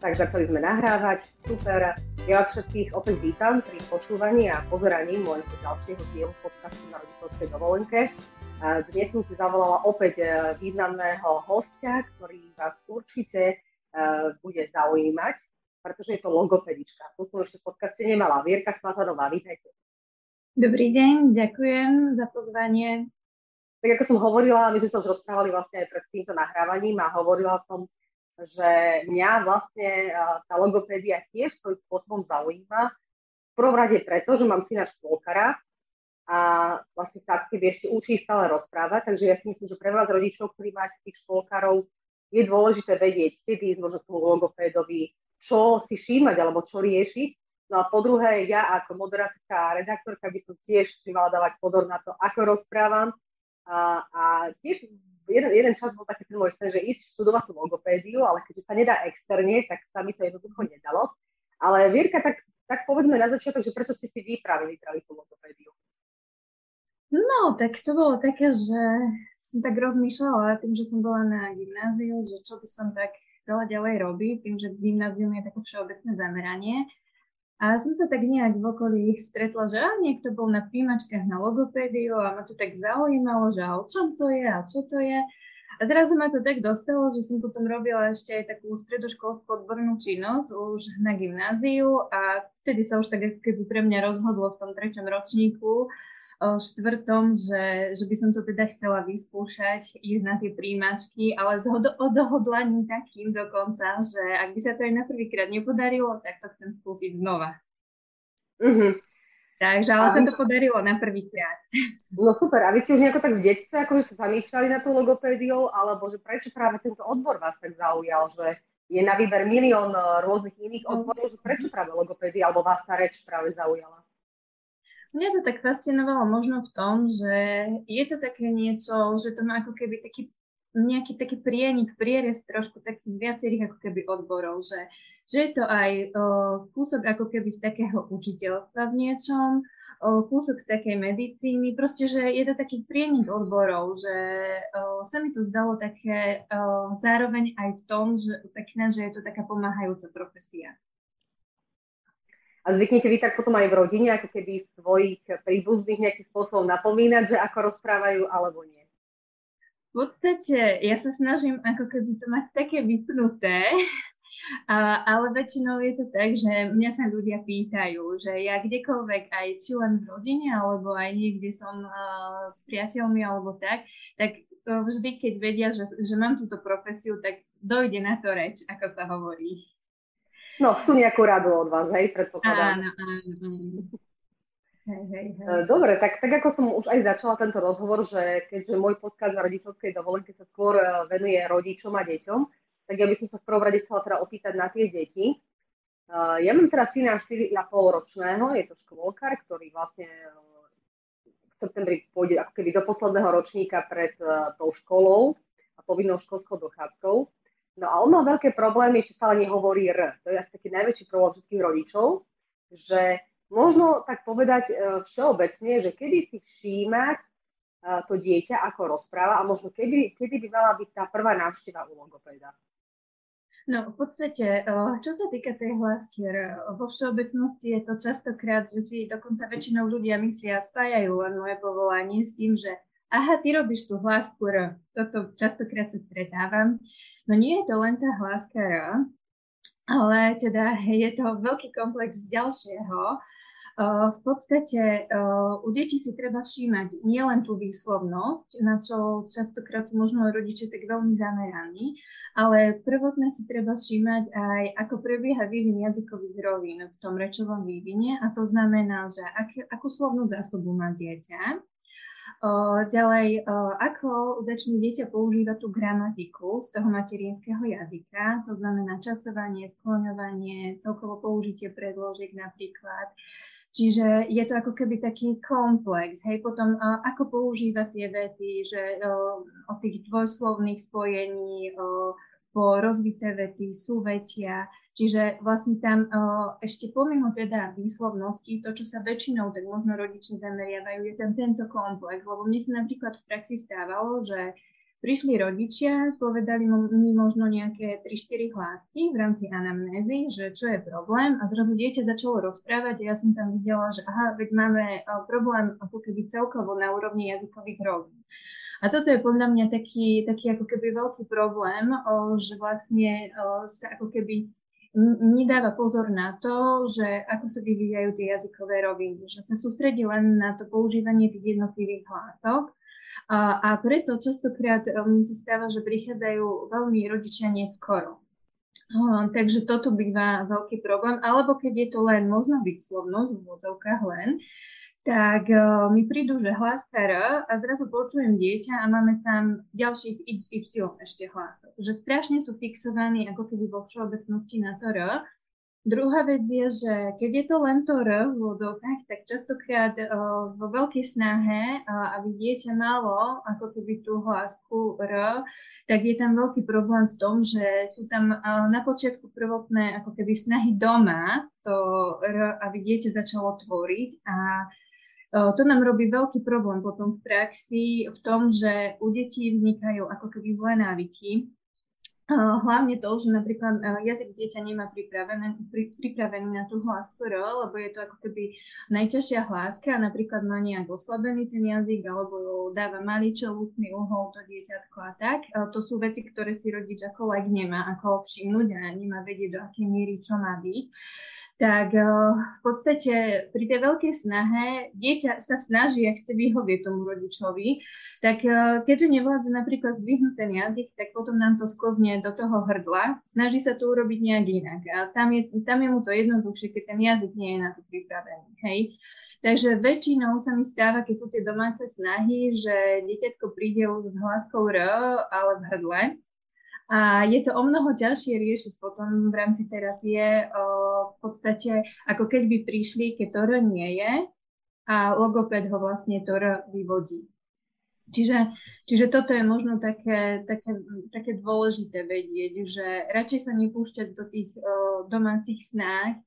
Tak začali sme nahrávať, super. Ja vás všetkých opäť vítam pri počúvaní a pozeraní môjho ďalšieho dielu podcastu na rodičovskej dovolenke. Dnes som si zavolala opäť e, významného hostia, ktorý vás určite e, bude zaujímať, pretože je to logopedička. To som ešte v podcaste nemala. Vierka Smatanová, vítajte. Dobrý deň, ďakujem za pozvanie. Tak ako som hovorila, my sme sa už rozprávali vlastne aj pred týmto nahrávaním a hovorila som že mňa vlastne tá logopédia tiež svojím spôsobom zaujíma. V prvom rade preto, že mám syna škôlkara a vlastne sa keby ešte učí stále rozprávať, takže ja si myslím, že pre vás rodičov, ktorí máte tých škôlkarov, je dôležité vedieť, kedy ísť možno tomu logopédovi, čo si všímať alebo čo riešiť. No a po druhé, ja ako moderátorka a redaktorka by som tiež si mala dávať pozor na to, ako rozprávam. A, a tiež jeden, jeden čas bol taký ten môj sen, že ísť študovať tú logopédiu, ale keďže sa nedá externe, tak sa mi to jednoducho nedalo. Ale Vierka, tak, tak povedzme na začiatok, že prečo ste si vy práve vybrali tú logopédiu? No, tak to bolo také, že som tak rozmýšľala tým, že som bola na gymnáziu, že čo by som tak chcela ďalej robiť, tým, že gymnázium je také všeobecné zameranie. A som sa tak nejak v okolí ich stretla, že a niekto bol na príjmačkách na logopédiu a ma to tak zaujímalo, že o čom to je a čo to je. A zrazu ma to tak dostalo, že som potom robila ešte aj takú stredoškolskú odbornú činnosť už na gymnáziu a vtedy sa už tak keby pre mňa rozhodlo v tom treťom ročníku, štvrtom, že, že by som to teda chcela vyskúšať, ísť na tie príjmačky, ale s odohodlaním takým dokonca, že ak by sa to aj na prvýkrát nepodarilo, tak to chcem skúsiť znova. Mm-hmm. Takže, ale a sa to podarilo na prvýkrát. No super, a vy ste už nejako tak v detstve akože sa zamýšľali na tú logopédiou, alebo že prečo práve tento odbor vás tak zaujal, že je na výber milión eh, rôznych iných odborov, že prečo práve logopédia, alebo vás tá reč práve zaujala? Mňa to tak fascinovalo možno v tom, že je to také niečo, že to má ako keby taký nejaký taký prienik, prierez trošku takých viacerých ako keby odborov, že, že je to aj o, kúsok ako keby z takého učiteľstva v niečom, o, kúsok z takej medicíny, proste, že je to taký prienik odborov, že o, sa mi to zdalo také o, zároveň aj v tom, že pekné, že je to taká pomáhajúca profesia. A zvyknete vy tak potom aj v rodine, ako keby svojich príbuzných nejakým spôsobom napomínať, že ako rozprávajú, alebo nie? V podstate ja sa snažím ako keby to mať také vypnuté, a, ale väčšinou je to tak, že mňa sa ľudia pýtajú, že ja kdekoľvek, aj či len v rodine, alebo aj niekde som uh, s priateľmi alebo tak, tak uh, vždy, keď vedia, že, že mám túto profesiu, tak dojde na to reč, ako sa hovorí. No, chcú nejakú radu od vás, hej, predpokladám. Áno, áno, Hej, hej, hej. E, dobre, tak, tak ako som už aj začala tento rozhovor, že keďže môj podcast na rodičovskej dovolenke sa skôr e, venuje rodičom a deťom, tak ja by som sa v prvom rade chcela teda opýtať na tie deti. Uh, ja mám teda syna 4,5 ročného, je to škôlkar, ktorý vlastne v septembri pôjde ako keby do posledného ročníka pred tou školou a povinnou školskou dochádzkou. No a on má veľké problémy, či stále nehovorí R. To je asi taký najväčší problém všetkých rodičov, že možno tak povedať e, všeobecne, že kedy si všímať e, to dieťa, ako rozpráva a možno kedy, kedy by mala byť tá prvá návšteva u logopéda. No, v podstate, e, čo sa týka tej hlásky vo všeobecnosti je to častokrát, že si dokonca väčšinou ľudia myslia, spájajú len moje povolanie s tým, že aha, ty robíš tú hlásku R. Toto častokrát sa stretávam. No nie je to len tá hláska R, ale teda je to veľký komplex ďalšieho. V podstate u detí si treba všímať nielen tú výslovnosť, na čo častokrát sú možno rodiče tak veľmi zameraní, ale prvotné si treba všímať aj, ako prebieha vývin jazykových rovín v tom rečovom vývine a to znamená, že ak, akú slovnú zásobu má dieťa, Ďalej, ako začne dieťa používať tú gramatiku z toho materinského jazyka, to znamená časovanie, skloňovanie, celkovo použitie predložiek napríklad. Čiže je to ako keby taký komplex, hej, potom ako používať tie vety, že o tých dvojslovných spojení, po rozvité vety, súvetia, čiže vlastne tam ešte pomimo teda výslovnosti, to, čo sa väčšinou tak možno rodičia zameriavajú, je tam tento komplex, lebo mne sa napríklad v praxi stávalo, že Prišli rodičia, povedali mi možno nejaké 3-4 hlásky v rámci anamnézy, že čo je problém a zrazu dieťa začalo rozprávať a ja som tam videla, že aha, veď máme problém ako keby celkovo na úrovni jazykových rovín. A toto je podľa mňa taký, taký ako keby veľký problém, že vlastne sa ako keby nedáva pozor na to, že ako sa vyvíjajú tie jazykové roviny, že sa sústredí len na to používanie tých jednotlivých hlások a, a preto častokrát mi sa stáva, že prichádzajú veľmi rodičia neskoro. Takže toto býva veľký problém, alebo keď je to len možno výslovnosť, v úvodzovkách len, tak uh, mi prídu, že hláska R a zrazu počujem dieťa a máme tam ďalších Y ešte hlások. Že strašne sú fixovaní ako keby vo všeobecnosti na to R Druhá vec je, že keď je to len to R v vodovkách, tak častokrát uh, vo veľkej snahe, uh, aby dieťa malo ako keby tú hlásku R, tak je tam veľký problém v tom, že sú tam uh, na počiatku prvotné ako keby snahy doma to R, aby dieťa začalo tvoriť a to nám robí veľký problém potom v praxi v tom, že u detí vznikajú ako keby zlé návyky, Hlavne to, že napríklad jazyk dieťa nemá pripravený, pri, pripravený na tú hlásku R, lebo je to ako keby najťažšia hláska a napríklad má nejak oslabený ten jazyk alebo dáva malý čelústny uhol to dieťatko a tak. To sú veci, ktoré si rodič ako lek nemá ako všimnúť a nemá vedieť, do akej miery čo má byť tak eh, v podstate pri tej veľkej snahe dieťa sa snaží a chce vyhovieť tomu rodičovi, tak eh, keďže nevládze napríklad zdvihnúť ten jazyk, tak potom nám to sklzne do toho hrdla, snaží sa to urobiť nejak inak. A tam je, tam je mu to jednoduchšie, keď ten jazyk nie je na to pripravený, hej. Takže väčšinou sa mi stáva, keď sú tie domáce snahy, že dieťatko príde už s hláskou R, ale v hrdle, a je to o mnoho ťažšie riešiť potom v rámci terapie o, v podstate, ako keď by prišli, keď to nie je a logoped ho vlastne to vyvodí. Čiže, čiže toto je možno také, také, také dôležité vedieť, že radšej sa nepúšťať do tých o, domácich snách,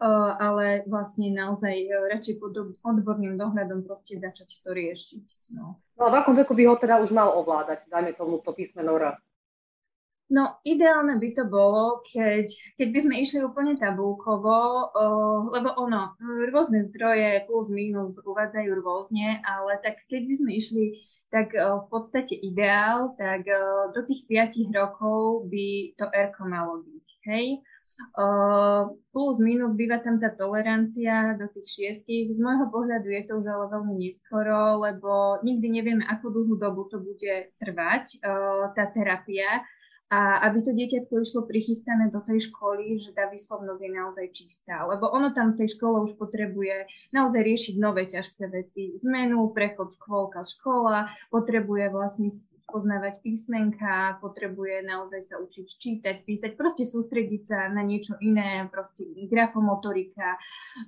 o, ale vlastne naozaj radšej pod odborným dohľadom proste začať to riešiť. No. no a v akom veku by ho teda už mal ovládať, dajme tomu to písmeno R? No, ideálne by to bolo, keď, keď by sme išli úplne tabulkovo, uh, lebo ono, rôzne zdroje plus minus uvádzajú rôzne, ale tak keď by sme išli tak uh, v podstate ideál, tak uh, do tých 5 rokov by to R malo byť, hej? Uh, plus minus býva tam tá tolerancia do tých šiestich. Z môjho pohľadu je to už ale veľmi neskoro, lebo nikdy nevieme, akú dlhú dobu to bude trvať, uh, tá terapia a aby to dieťatko išlo prichystané do tej školy, že tá výslovnosť je naozaj čistá. Lebo ono tam v tej škole už potrebuje naozaj riešiť nové ťažké veci. Zmenu, prechod škôlka, škola, potrebuje vlastne poznávať písmenka, potrebuje naozaj sa učiť čítať, písať, proste sústrediť sa na niečo iné, proste grafomotorika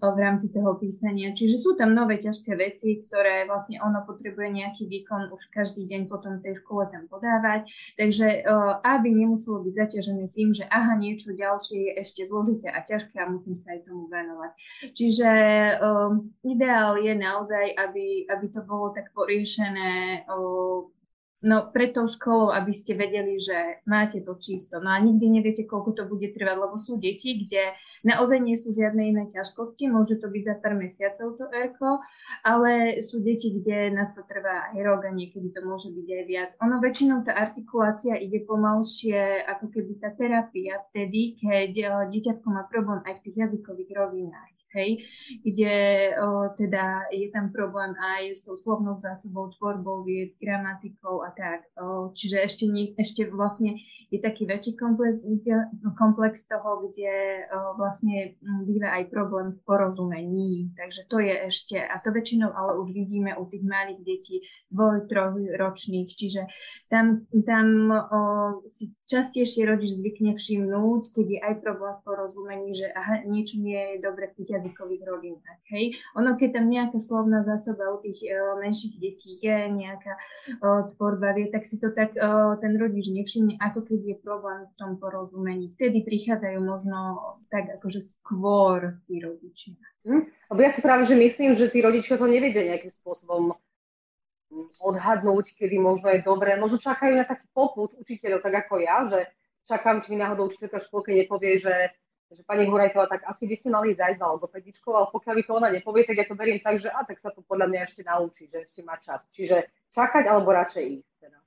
v rámci toho písania. Čiže sú tam nové ťažké veci, ktoré vlastne ono potrebuje nejaký výkon už každý deň potom tej škole tam podávať. Takže aby nemuselo byť zaťažené tým, že aha, niečo ďalšie je ešte zložité a ťažké a musím sa aj tomu venovať. Čiže um, ideál je naozaj, aby, aby to bolo tak poriešené No pred tou školou, aby ste vedeli, že máte to čisto. No a nikdy neviete, koľko to bude trvať, lebo sú deti, kde naozaj nie sú žiadne iné ťažkosti, môže to byť za pár mesiacov to erko, ale sú deti, kde nás to trvá aj rok a niekedy to môže byť aj viac. Ono väčšinou tá artikulácia ide pomalšie, ako keby tá terapia vtedy, keď eh, dieťatko má problém aj v tých jazykových rovinách hej, kde o, teda je tam problém aj s tou slovnou zásobou, tvorbou vied, gramatikou a tak. O, čiže ešte, nie, ešte vlastne je taký väčší komplex, komplex toho, kde o, vlastne býva aj problém v porozumení. Takže to je ešte, a to väčšinou ale už vidíme u tých malých detí dvoj, ročných, čiže tam, tam o, si častejšie rodič zvykne všimnúť, keď je aj problém v porozumení, že aha, niečo nie je dobre v tých jazykových rodinách. Hej. Ono, keď tam nejaká slovná zásoba u tých uh, menších detí je, nejaká uh, tvorba vie, tak si to tak uh, ten rodič nevšimne, ako keď je problém v tom porozumení. Vtedy prichádzajú možno tak akože skôr tí rodičia. Hm? Lebo ja si práve, že myslím, že tí rodičia to nevedia nejakým spôsobom odhadnúť, kedy možno je dobré. Možno čakajú na taký poput učiteľov, tak ako ja, že čakám, či mi náhodou učiteľka škôlke nepovie, že, že pani Hurajtová, tak asi by ste mali zajsť za logopedičkou, ale pokiaľ by to ona nepovie, tak ja to beriem tak, že a tak sa to podľa mňa ešte naučí, že ešte má čas. Čiže čakať alebo radšej ísť. Teda.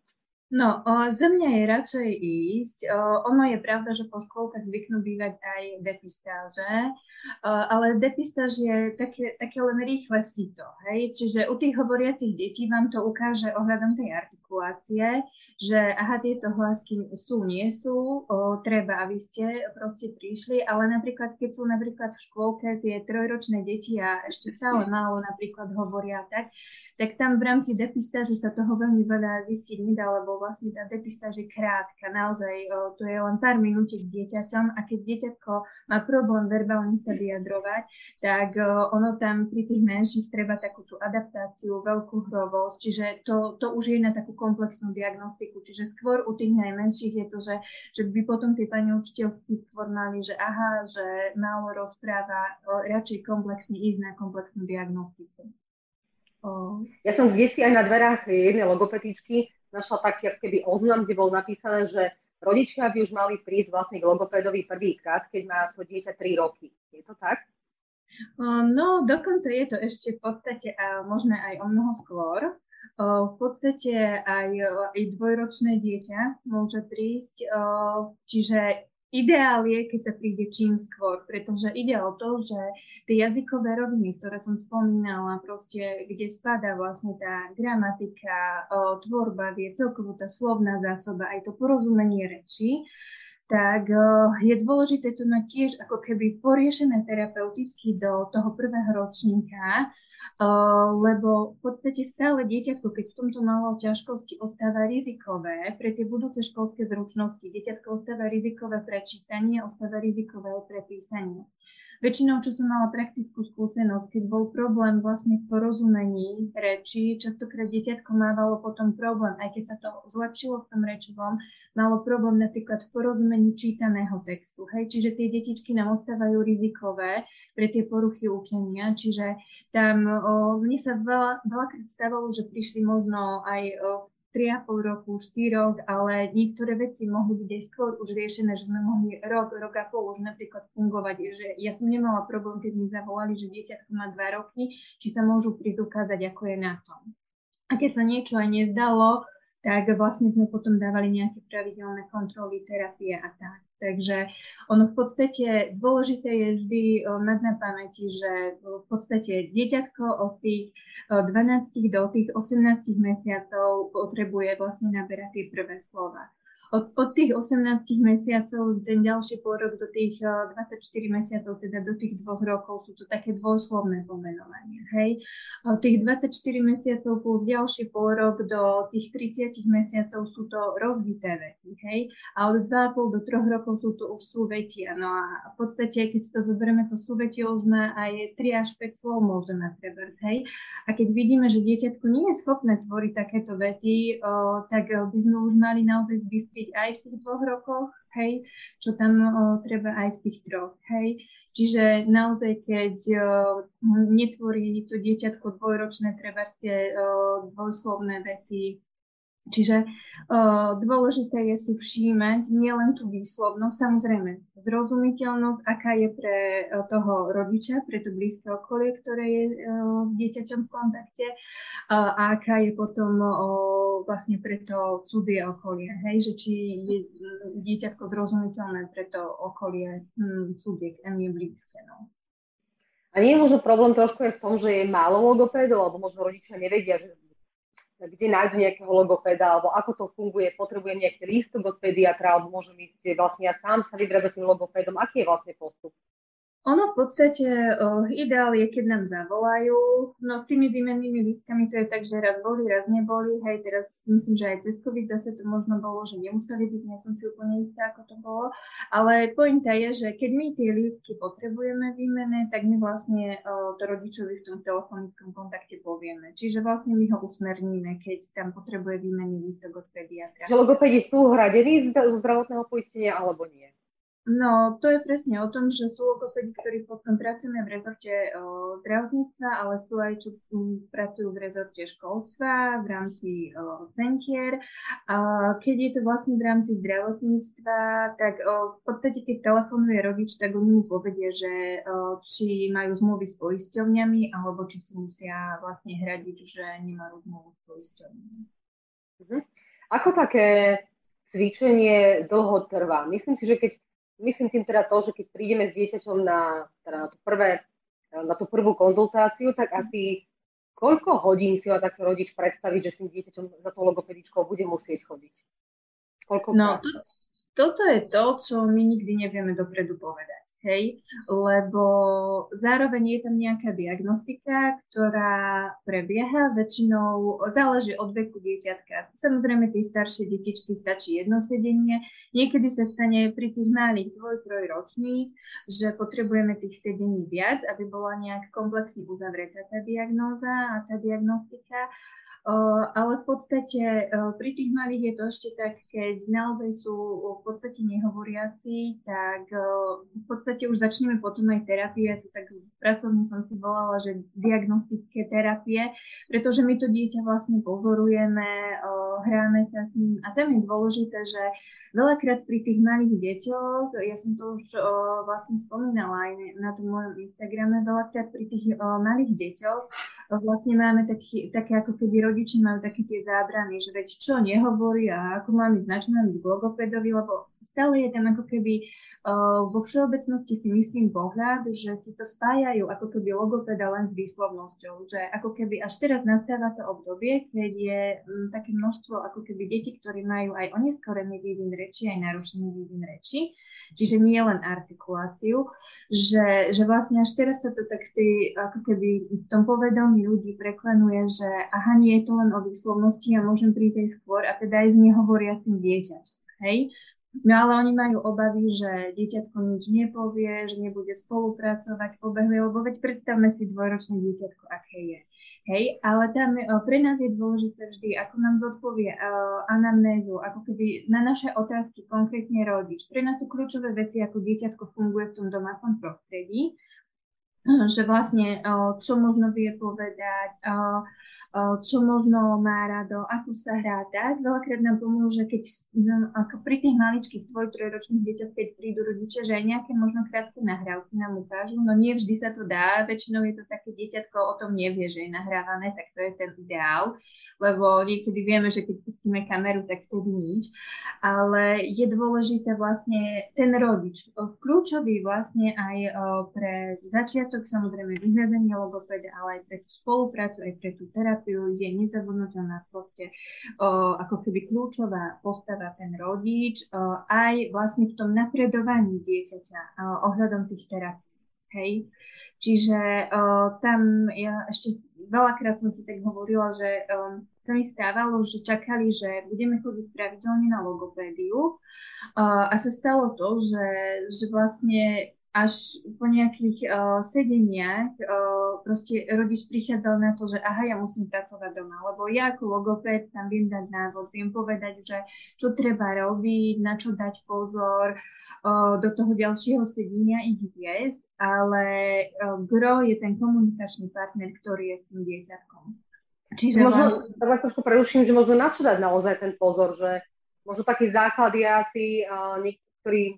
No, za mňa je radšej ísť. Ono je pravda, že po škôlkach zvyknú bývať aj depistáže, ale depistáž je také, také len rýchle sito, hej? Čiže u tých hovoriacich detí vám to ukáže ohľadom tej artikulácie, že aha, tieto hlasky sú, nie sú, o, treba, aby ste proste prišli, ale napríklad, keď sú napríklad v škôlke tie trojročné deti a ešte stále málo napríklad hovoria tak, tak tam v rámci depistážu sa toho veľmi veľa zistiť nedá, lebo vlastne tá depistáž je krátka, naozaj o, to je len pár minútiek dieťaťom a keď dieťatko má problém verbálne sa vyjadrovať, tak o, ono tam pri tých menších treba takú tú adaptáciu, veľkú hrovosť, čiže to, to už je na takú komplexnú diagnostiku, čiže skôr u tých najmenších je to, že, že by potom tie pani učiteľky skôr mali, že aha, že málo rozpráva, o, radšej komplexne ísť na komplexnú diagnostiku. Ja som desi aj na dverách jednej logopedičky našla taký keby oznam, kde bol napísané, že rodičia by už mali prísť vlastne k logopedovi prvýkrát, keď má to dieťa 3 roky. Je to tak? No, dokonca je to ešte v podstate a možno aj o mnoho skôr. V podstate aj, aj dvojročné dieťa môže prísť, čiže Ideál je, keď sa príde čím skôr, pretože ide o to, že tie jazykové roviny, ktoré som spomínala, proste, kde spadá vlastne tá gramatika, tvorba, vie celkovo tá slovná zásoba, aj to porozumenie reči, tak o, je dôležité to mať tiež ako keby poriešené terapeuticky do toho prvého ročníka, lebo v podstate stále dieťatko, keď v tomto malo ťažkosti, ostáva rizikové pre tie budúce školské zručnosti. Dieťatko ostáva rizikové pre čítanie, ostáva rizikové pre písanie. Väčšinou, čo som mala praktickú skúsenosť, keď bol problém vlastne v porozumení reči, častokrát dieťatko mávalo potom problém, aj keď sa to zlepšilo v tom rečovom, malo problém napríklad v porozumení čítaného textu. Hej? Čiže tie detičky nám ostávajú rizikové pre tie poruchy učenia, čiže tam o, mne sa veľa, veľakrát stávalo, že prišli možno aj o, 3,5 roku, 4 ale niektoré veci mohli byť aj skôr už riešené, že sme mohli rok, rok a pol už napríklad fungovať, že ja som nemala problém, keď mi zavolali, že dieťatko má 2 roky, či sa môžu prísť ukázať, ako je na tom. A keď sa niečo aj nezdalo, tak vlastne sme potom dávali nejaké pravidelné kontroly, terapie a tak. Takže ono v podstate dôležité je vždy eh, mať na pamäti, že v podstate dieťatko od tých 12 eh, do tých 18 mesiacov potrebuje vlastne naberať tie prvé slova od, od tých 18 mesiacov, ten ďalší pôrok do tých 24 eh, mesiacov, teda do tých dvoch rokov, sú to také dvojslovné pomenovania. Hej? Od tých 24 mesiacov plus ďalší pôrok do tých 30 mesiacov sú to rozvité vety. Hej? A od 2,5 do 3 rokov sú to už súvetia. No a v podstate, keď to zoberieme, to súvetie už má aj 3 až 5 slov môže mať trebert. Hej? A keď vidíme, že dieťatko nie je schopné tvoriť takéto vety, o, tak by sme už mali naozaj zbystriť byť aj v tých dvoch rokoch, hej, čo tam o, treba aj v tých troch, hej. Čiže naozaj, keď o, netvorí to dieťatko dvojročné, treba ste dvojslovné vety, Čiže uh, dôležité je si všímať nielen tú výslovnosť, samozrejme zrozumiteľnosť, aká je pre uh, toho rodiča, pre to blízke okolie, ktoré je uh, dieťaťom v kontakte a aká je potom vlastne pre to cudzie okolie, hej, že či je dieťatko zrozumiteľné pre to okolie hm, cudzie, kam je blízke. No. A nie je možno problém trošku je v tom, že je málo logopédov, alebo možno rodičia nevedia, že kde nájsť nejakého logopeda, alebo ako to funguje, potrebujem nejaký lístok od pediatra, alebo môžem ísť vlastne ja sám sa vybrať za tým logopedom, aký je vlastne postup? Ono v podstate oh, ideál je, keď nám zavolajú. No s tými výmennými lístkami to je tak, že raz boli, raz neboli. Hej, teraz myslím, že aj cez COVID zase to možno bolo, že nemuseli byť, nie som si úplne istá, ako to bolo. Ale pointa je, že keď my tie lístky potrebujeme výmené, tak my vlastne oh, to rodičovi v tom telefonickom kontakte povieme. Čiže vlastne my ho usmerníme, keď tam potrebuje výmenný lístok od pediatra. Že logopedi sú hradení z zdravotného poistenia alebo nie? No, to je presne o tom, že sú logopedi, ktorí potom pracujeme v rezorte o, zdravotníctva, ale sú aj, čo m, pracujú v rezorte školstva, v rámci o, centier. A keď je to vlastne v rámci zdravotníctva, tak o, v podstate, keď telefonuje rodič, tak oni mu povedia, že o, či majú zmluvy s poisťovňami, alebo či si musia vlastne hradiť, že nemajú zmluvu s poisťovňami. Mhm. Ako také cvičenie dlho trvá? Myslím si, že keď myslím tým teda to, že keď prídeme s dieťaťom na, teda na, to prvé, na tú prvú konzultáciu, tak asi koľko hodín si ma takto rodič predstaviť, že s tým dieťaťom za tou logopedičkou bude musieť chodiť? Koľko no, to, toto je to, čo my nikdy nevieme dopredu povedať hej, lebo zároveň je tam nejaká diagnostika, ktorá prebieha, väčšinou záleží od veku dieťatka. Samozrejme, tie staršie detičky stačí jedno sedenie, niekedy sa stane pri tých malých dvoj, trojročných, že potrebujeme tých sedení viac, aby bola nejak komplexne uzavretá tá diagnóza a tá diagnostika ale v podstate pri tých malých je to ešte tak, keď naozaj sú v podstate nehovoriaci, tak v podstate už začneme potom aj terapie, to tak pracovne som si volala, že diagnostické terapie, pretože my to dieťa vlastne pozorujeme, hráme sa s ním. A tam je dôležité, že veľakrát pri tých malých deťoch, ja som to už vlastne spomínala aj na tom mojom Instagrame, veľakrát pri tých malých deťoch vlastne máme taký, také, ako keby rodiči majú také tie zábrany, že veď čo nehovorí a ako mám ísť, na čo k logopedovi, lebo stále je tam ako keby vo všeobecnosti si myslím pohľad, že si to spájajú ako keby logopeda len s výslovnosťou, že ako keby až teraz nastáva to obdobie, keď je m, také množstvo ako keby detí, ktorí majú aj oneskorený vývin reči, aj narušený vývin reči, čiže nie len artikuláciu, že, že vlastne až teraz sa to tak tý, ako keby v tom povedomí ľudí preklenuje, že aha, nie je to len o výslovnosti a môžem prísť aj skôr a teda aj s nehovoriacim dieťaťom. Hej? No ale oni majú obavy, že dieťatko nič nepovie, že nebude spolupracovať, pobehuje, lebo veď predstavme si dvojročné dieťatko, aké je. Hej, ale tam e, pre nás je dôležité vždy, ako nám zodpovie uh, anamnézu, ako keby na naše otázky konkrétne rodič. Pre nás sú kľúčové veci, ako dieťatko funguje v tom domácom prostredí, že vlastne uh, čo možno vie povedať, uh, čo možno má rado, ako sa hrá tak. Veľakrát nám pomôže, keď no, ako pri tých maličkých dvoj, trojročných deťoch, keď prídu rodičia, že aj nejaké možno krátke nahrávky nám ukážu, no nie vždy sa to dá, väčšinou je to také dieťatko o tom nevie, že je nahrávané, tak to je ten ideál lebo niekedy vieme, že keď pustíme kameru, tak vtedy nič. Ale je dôležité vlastne ten rodič, kľúčový vlastne aj pre začiatok, samozrejme vyhľadanie logopéda, ale aj pre tú spoluprácu, aj pre tú terapiu je nezabudnutelná proste ako keby kľúčová postava ten rodič, aj vlastne v tom napredovaní dieťaťa ohľadom tých terapií. Hej. Čiže uh, tam ja ešte veľakrát som si tak hovorila, že sa mi stávalo, že čakali, že budeme chodiť pravidelne na logopédiu uh, a sa stalo to, že, že vlastne až po nejakých uh, sedeniach uh, proste rodič prichádzal na to, že aha, ja musím pracovať doma, lebo ja ako logopéd tam viem dať návod, viem povedať, že čo treba robiť, na čo dať pozor, uh, do toho ďalšieho sedenia ich viesť, ale uh, gro je ten komunikačný partner, ktorý je s tým dieťatkom. Čiže možno, tak vás trošku preruším, že možno na čo dať naozaj ten pozor, že možno taký základ je asi uh, niektorí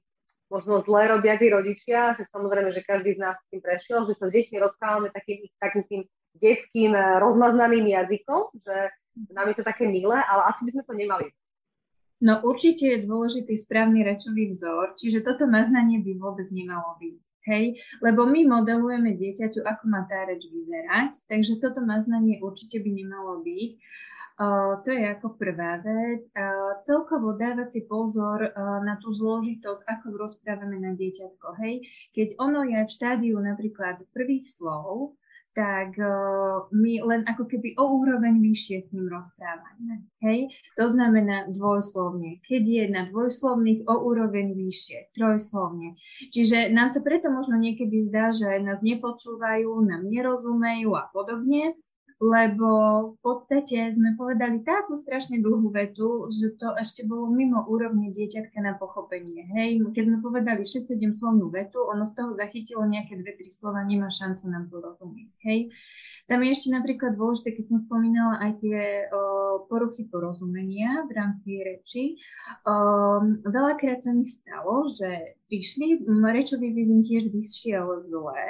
možno zle robia tí rodičia, že samozrejme, že každý z nás s tým prešiel, že sa s deťmi rozprávame takým, takým tým detským rozmaznaným jazykom, že nám je to také milé, ale asi by sme to nemali. No určite je dôležitý správny rečový vzor, čiže toto maznanie by vôbec nemalo byť. Hej, lebo my modelujeme dieťaťu, ako má tá reč vyzerať, takže toto maznanie určite by nemalo byť. To je ako prvá vec. Uh, celkovo dávať si pozor na tú zložitosť, ako rozprávame na dieťatko. Hej? Keď ono je v štádiu napríklad prvých slov, tak uh, my len ako keby o úroveň vyššie s ním rozprávame. Hej? To znamená dvojslovne. Keď je na dvojslovných o úroveň vyššie, trojslovne. Čiže nám sa preto možno niekedy zdá, že nás nepočúvajú, nám nerozumejú a podobne, lebo v podstate sme povedali takú strašne dlhú vetu, že to ešte bolo mimo úrovne dieťatka na pochopenie. Hej, keď sme povedali 6-7 slovnú vetu, ono z toho zachytilo nejaké 2-3 slova, nemá šancu nám porozumieť. Hej. Tam je ešte napríklad dôležité, keď som spomínala aj tie o, poruchy porozumenia v rámci reči. O, veľakrát sa mi stalo, že prišli, rečový vývin tiež vyšiel zle,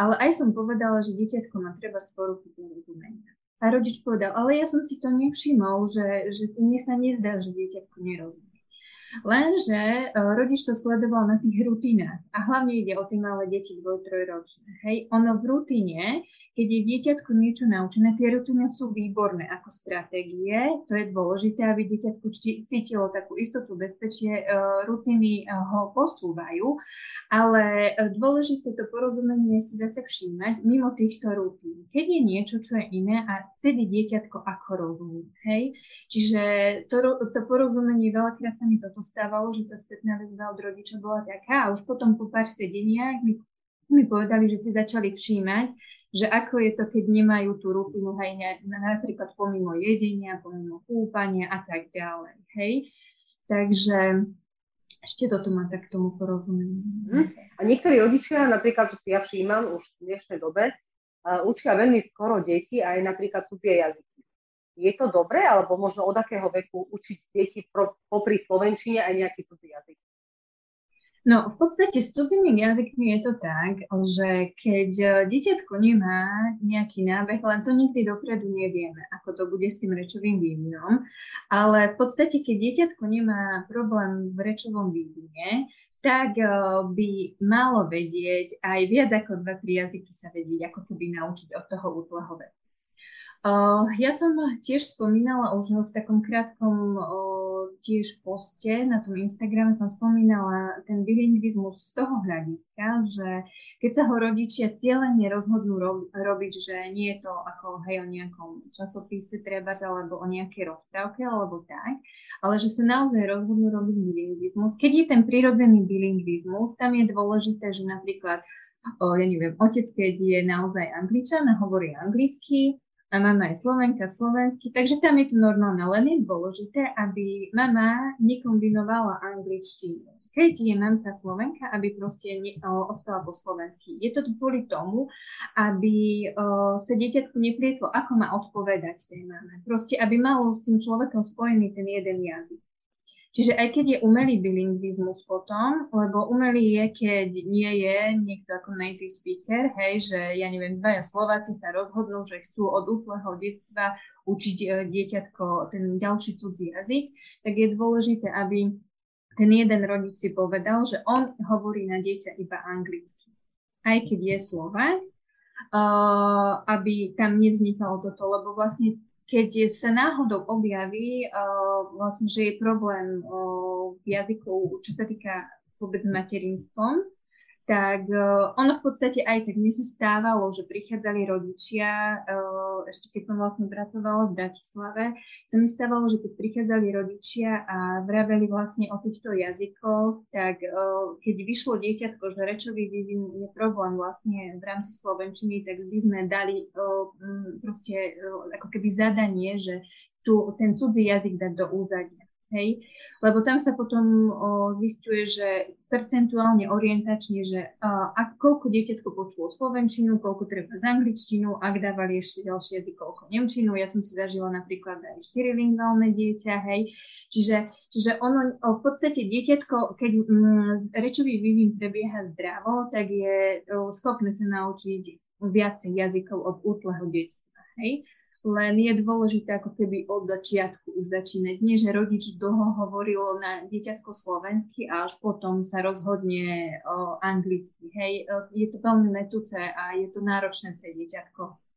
ale aj som povedala, že dieťatko má treba z poruchy porozumenia. A rodič povedal, ale ja som si to nevšimol, že, že mne sa nezdá, že dieťatko nerozumie. Lenže rodič to sledoval na tých rutinách a hlavne ide o tie malé deti dvoj, trojročné. Hej, ono v rutine keď je dieťatko niečo naučené, tie rutiny sú výborné ako stratégie. To je dôležité, aby dieťatko cítilo takú istotu, bezpečie, e, rutiny e, ho posúvajú, ale e, dôležité to porozumenie si zase všímať mimo týchto rutín. Keď je niečo, čo je iné a vtedy dieťatko ako rozumie. Hej? Čiže to, to porozumenie, veľakrát sa mi toto stávalo, že tá spätná väzba od rodiča bola taká a už potom po pár sedeniach mi mi povedali, že si začali všímať, že ako je to, keď nemajú tú rutinu, hej, napríklad pomimo jedenia, pomimo kúpania a tak ďalej, hej. Takže ešte toto má tak tomu porozumieť. Mm. A niektorí rodičia, napríklad, čo si ja všímam už v dnešnej dobe, uh, učia veľmi skoro deti aj napríklad cudzie jazyky. Je to dobré, alebo možno od akého veku učiť deti pro, popri slovenčine aj nejaký cudzí jazyk? No, v podstate s cudzými jazykmi je to tak, že keď e, dieťatko nemá nejaký nábeh, len to nikdy dopredu nevieme, ako to bude s tým rečovým vývinom, ale v podstate, keď dieťatko nemá problém v rečovom vývine, tak e, by malo vedieť aj viac ako dva, tri jazyky sa vedieť, ako keby naučiť od toho útleho veku. Ja som tiež spomínala už v takom krátkom tiež poste na tom Instagrame som spomínala ten bilingvizmus z toho hľadiska, že keď sa ho rodičia cieľene rozhodnú ro- robiť, že nie je to ako hej o nejakom časopise treba alebo o nejakej rozprávke alebo tak, ale že sa naozaj rozhodnú robiť bilingvizmus. Keď je ten prirodzený bilingvizmus, tam je dôležité, že napríklad o, ja neviem, otec, keď je naozaj angličan a hovorí anglicky, a mama je Slovenka, Slovenský, takže tam je to normálne, len je dôležité, aby mama nekombinovala angličtinu. Keď je mamka Slovenka, aby proste ne, o, ostala po slovensky. Je to kvôli tomu, aby o, sa dieťatku neprietlo, ako má odpovedať tej mame. Proste, aby malo s tým človekom spojený ten jeden jazyk. Čiže aj keď je umelý bilingvizmus potom, lebo umelý je, keď nie je niekto ako native speaker, hej, že ja neviem, dvaja Slováci sa rozhodnú, že chcú od útleho detstva učiť e, dieťatko ten ďalší cudzí jazyk, tak je dôležité, aby ten jeden rodič si povedal, že on hovorí na dieťa iba anglicky. Aj keď je Slovák, uh, aby tam nevznikalo toto, lebo vlastne keď sa náhodou objaví, uh, vlastne, že je problém uh, v jazyku, čo sa týka vôbec materinstvom, tak uh, ono v podstate aj tak mi sa stávalo, že prichádzali rodičia, uh, ešte keď som vlastne pracovala v Bratislave, sa mi stávalo, že keď prichádzali rodičia a vraveli vlastne o týchto jazykoch, tak uh, keď vyšlo dieťatko, že rečový vývin je problém vlastne v rámci Slovenčiny, tak by sme dali uh, proste uh, ako keby zadanie, že tu ten cudzí jazyk dať do úzadia. Hej? Lebo tam sa potom o, zistuje, že percentuálne orientačne, že a, a koľko dieťatko počulo slovenčinu, koľko treba z angličtinu, ak dávali ešte ďalšie jazyk, koľko nemčinu. Ja som si zažila napríklad aj štyrylingválne dieťa, hej. Čiže, čiže ono o, v podstate dieťatko, keď mm, rečový vývin prebieha zdravo, tak je o, schopné sa naučiť viacej jazykov od útleho detstva. Hej? Len je dôležité ako keby od začiatku už začínať. Nie, že rodič dlho hovoril na dieťatko slovensky a až potom sa rozhodne o anglicky. Hej, je to veľmi metúce a je to náročné pre dieťatko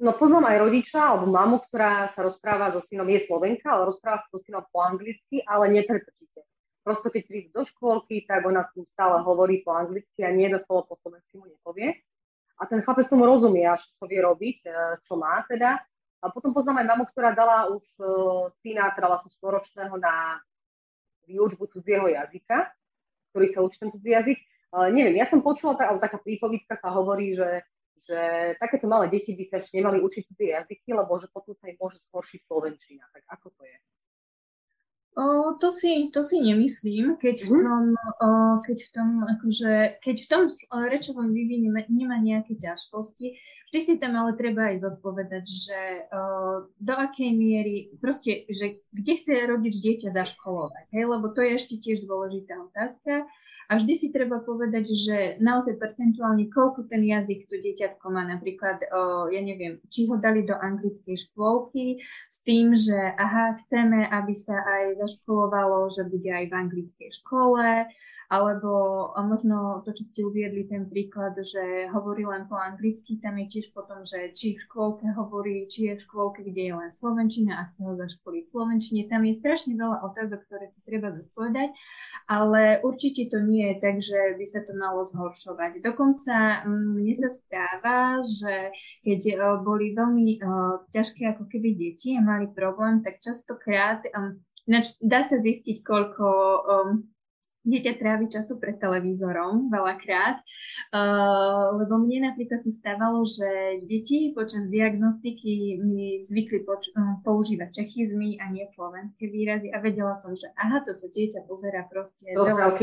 No poznám aj rodiča alebo mamu, ktorá sa rozpráva so synom, je Slovenka, ale rozpráva sa so synom po anglicky, ale nepretrčite. Prosto keď príde do škôlky, tak ona s stále hovorí po anglicky a nie jedno slovo po slovensky mu nepovie. A ten chlapec tomu rozumie, až čo vie robiť, e, čo má teda. A potom poznám aj mamu, ktorá dala už uh, syna, teda vlastne štvoročného na výučbu cudzieho jazyka, ktorý sa učí ten cudzí jazyk. Uh, neviem, ja som počula, alebo taká prípovídka sa hovorí, že že takéto malé deti by sa ešte nemali učiť cudzie jazyky, lebo že potom sa im môže zhoršiť slovenčina. Tak ako to je? O, to, si, to si nemyslím, keď v mhm. tom, o, keď v tom, akože, keď v tom rečovom vývine nemá nejaké ťažkosti, vždy si tam ale treba aj zodpovedať, že o, do akej miery, proste, že kde chce rodič dieťa zaškolovať, hej, lebo to je ešte tiež dôležitá otázka. A vždy si treba povedať, že naozaj percentuálne, koľko ten jazyk to dieťatko má. Napríklad, o, ja neviem, či ho dali do anglickej škôlky s tým, že aha, chceme, aby sa aj zaškolovalo, že bude aj v anglickej škole, alebo možno to, čo ste uviedli, ten príklad, že hovorí len po anglicky, tam je tiež potom, že či v škôlke hovorí, či je v škôlke, kde je len slovenčina a chce ho zaškoliť v slovenčine. Tam je strašne veľa otázok, ktoré si treba zodpovedať, ale určite to nie je tak, že by sa to malo zhoršovať. Dokonca mm, mne sa stáva, že keď e, boli veľmi uh, ťažké ako keby deti a mali problém, tak častokrát um, dá sa zistiť, koľko um, dieťa trávi času pred televízorom veľakrát, uh, lebo mne napríklad sa stávalo, že deti počas diagnostiky mi zvykli poč- uh, používať čechizmy a nie slovenské výrazy a vedela som, že aha, toto dieťa pozera proste veľa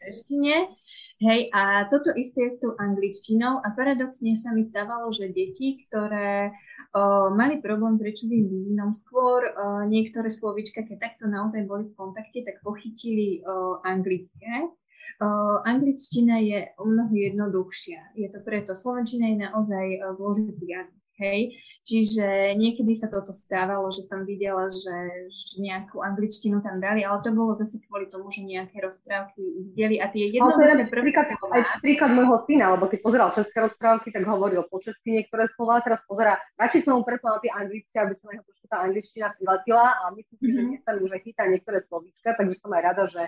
češtine. Hej, a toto isté je s tou angličtinou a paradoxne sa mi stávalo, že deti, ktoré o, mali problém s rečovým vývinom. Skôr o, niektoré slovička, keď takto naozaj boli v kontakte, tak pochytili o, anglické. O, angličtina je o mnoho jednoduchšia. Je to preto. Slovenčina je naozaj zložitý jazyk. Hej. Čiže niekedy sa toto stávalo, že som videla, že, že nejakú angličtinu tam dali, ale to bolo zase kvôli tomu, že nejaké rozprávky videli a tie jednoduché prvý príklad. Aj príklad môjho syna, lebo keď pozeral české rozprávky, tak hovoril po česky niektoré slova, teraz pozera, radšej som mu prepala tie angličky, aby sa na trošku tá angličtina vyletila a myslím si, mm-hmm. že sa už aj chytá niektoré slovíčka, takže som aj rada, že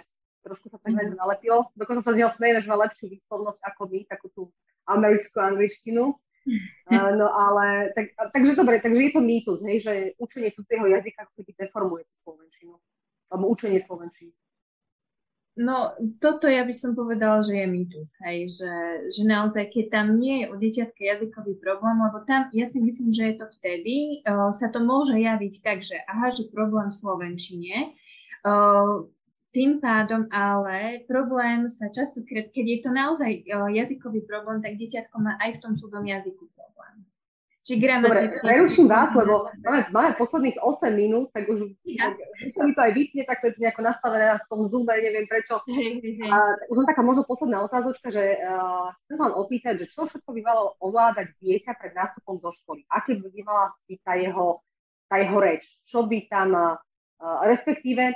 trošku sa tak mm-hmm. nalepilo. Dokonca sa z neho smejeme, že má lepšiu výslovnosť ako my, takú tú americkú angličtinu. No ale, tak, takže dobre, takže je to mýtus, hej, že učenie cudzieho jazyka keby deformuje tú slovenčinu, alebo učenie slovenčiny. No, toto ja by som povedala, že je mýtus, hej, že, že naozaj, keď tam nie je u dieťatka jazykový problém, lebo tam, ja si myslím, že je to vtedy, uh, sa to môže javiť tak, že aha, že problém v slovenčine, uh, tým pádom ale problém sa častokrát, keď je to naozaj jazykový problém, tak dieťatko má aj v tom cudzom jazyku problém. Či gramaticky. Dobre, preruším vás, lebo máme, máme posledných 8 minút, tak už ja. mi to aj vypne, tak to je nejako nastavené v tom zúbe, neviem prečo. A už len taká možno posledná otázočka, že uh, chcem sa len opýtať, že čo všetko by malo ovládať dieťa pred nástupom do školy? Aké by mala byť tá jeho, tá jeho reč? Čo by tam, uh, respektíve,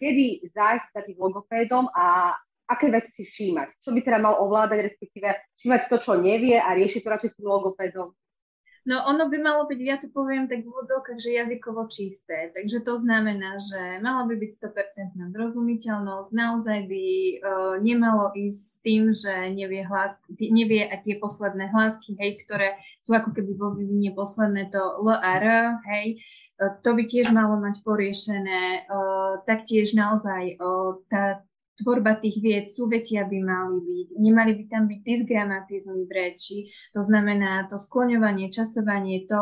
kedy zájsť za tým logopédom a aké veci si všímať. Čo by teda mal ovládať, respektíve všímať to, čo nevie a riešiť to radšej s tým logopédom. No ono by malo byť, ja to poviem tak v úvodovkách, že jazykovo čisté. Takže to znamená, že malo by byť 100% zrozumiteľnosť, naozaj by uh, nemalo ísť s tým, že nevie, hlas, nevie aj tie posledné hlasky, hej, ktoré sú ako keby vo vývine posledné to L a R, hej, to by tiež malo mať poriešené. Taktiež naozaj tá tvorba tých vied, súvetia by mali byť, nemali by tam byť dysgramatizmy v reči, to znamená to skloňovanie, časovanie, to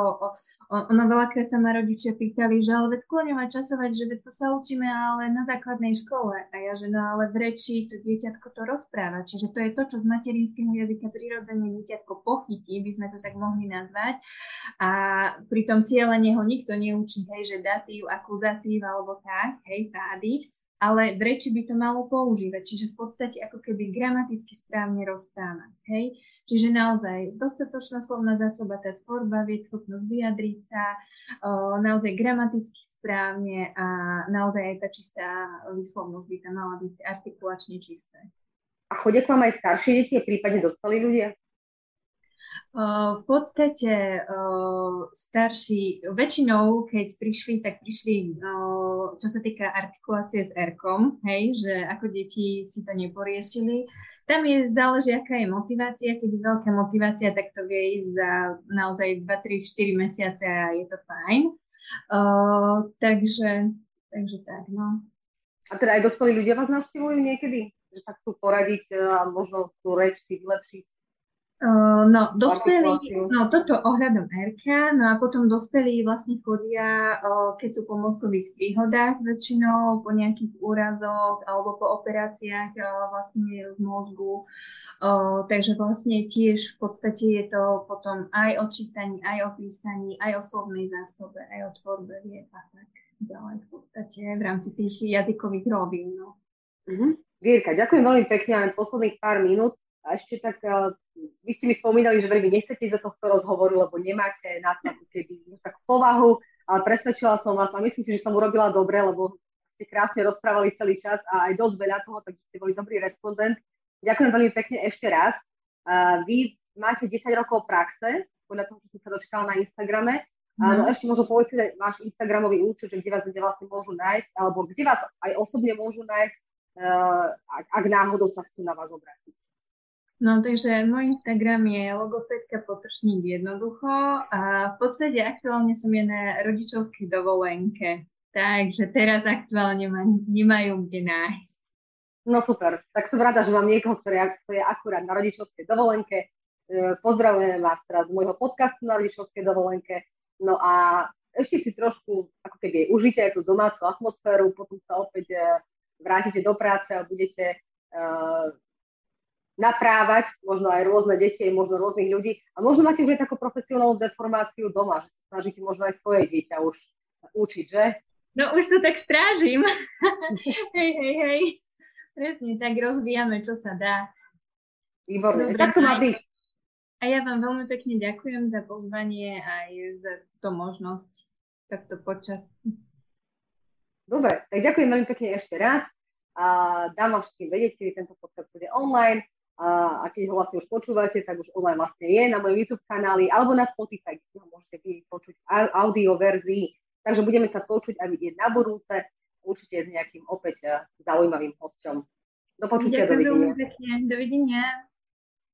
ono veľakrát sa ma rodičia pýtali, že ale veď skloňovať, časovať, že to sa učíme ale na základnej škole. A ja, že no ale v reči to dieťatko to rozpráva. Čiže to je to, čo z materinského jazyka prirodzene dieťatko pochytí, by sme to tak mohli nazvať. A pri tom cieľene ho nikto neučí, hej, že datív, akuzatív alebo tak, hej, pády ale v reči by to malo používať, čiže v podstate ako keby gramaticky správne rozprávať. Hej? Čiže naozaj dostatočná slovná zásoba, tá tvorba, vieť schopnosť vyjadriť sa, o, naozaj gramaticky správne a naozaj aj tá čistá výslovnosť by tam mala byť artikulačne čisté. A chodia k vám aj staršie deti a prípadne dostali ľudia? V podstate starší, väčšinou, keď prišli, tak prišli, čo sa týka artikulácie s r hej, že ako deti si to neporiešili. Tam je, záleží, aká je motivácia. Keď je veľká motivácia, tak to vie ísť za naozaj 2, 3, 4 mesiace a je to fajn. Uh, takže, takže tak, no. A teda aj dospelí ľudia vás navštevujú niekedy? Že sa chcú poradiť a možno tú reč si vylepšiť? No, dospelí, no toto ohľadom RK, no a potom dospelí vlastne chodia, keď sú po mozgových príhodách väčšinou, po nejakých úrazoch alebo po operáciách vlastne v mozgu. Takže vlastne tiež v podstate je to potom aj o čítaní, aj o písaní, aj o slovnej zásobe, aj o tvorbe vied a tak ďalej v podstate v rámci tých jazykových rovín. No. Uh-huh. Vierka, ďakujem veľmi pekne, len posledných pár minút a ešte tak, vy ste mi spomínali, že veľmi nechcete za tohto rozhovoru, lebo nemáte na to keby tak povahu, ale presvedčila som vás a myslím si, že som urobila dobre, lebo ste krásne rozprávali celý čas a aj dosť veľa toho, takže ste boli dobrý respondent. Ďakujem veľmi pekne ešte raz. Uh, vy máte 10 rokov praxe, podľa toho, čo som sa dočkala na Instagrame. Mm. No ešte možno povedzte váš Instagramový účet, že kde vás kde vlastne môžu nájsť, alebo kde vás aj osobne môžu nájsť, uh, ak, ak náhodou sa chcú na vás obrátiť. No takže môj Instagram je logopedka potržník jednoducho a v podstate aktuálne som je na rodičovskej dovolenke. Takže teraz aktuálne ma nemajú kde nájsť. No super, tak som rada, že mám niekoho, ktorý, je akurát na rodičovskej dovolenke. E, pozdravujeme vás teraz z môjho podcastu na rodičovskej dovolenke. No a ešte si trošku, ako keby užite aj tú domácu atmosféru, potom sa opäť e, vrátite do práce a budete uh, naprávať možno aj rôzne deti, možno rôznych ľudí. A možno máte už aj takú profesionálnu deformáciu doma, že sa snažíte možno aj svoje dieťa už učiť, že? No už to tak strážim. hej, hej, hej. Presne, tak rozvíjame, čo sa dá. Výborné, tak to má byť. A ja vám veľmi pekne ďakujem za pozvanie aj za to možnosť takto počas. Dobre, tak ďakujem veľmi pekne ešte raz a dám vám všetkým vedieť, kedy tento podcast bude online a, a keď ho vlastne už počúvate, tak už online vlastne je na mojom YouTube kanáli alebo na Spotify, kde ho môžete vy počuť audio verzii. Takže budeme sa počuť a vidieť na budúce, určite s nejakým opäť eh, zaujímavým hosťom. Do počutia, Ďakujem dovidenia. Pekne. Dovidenia.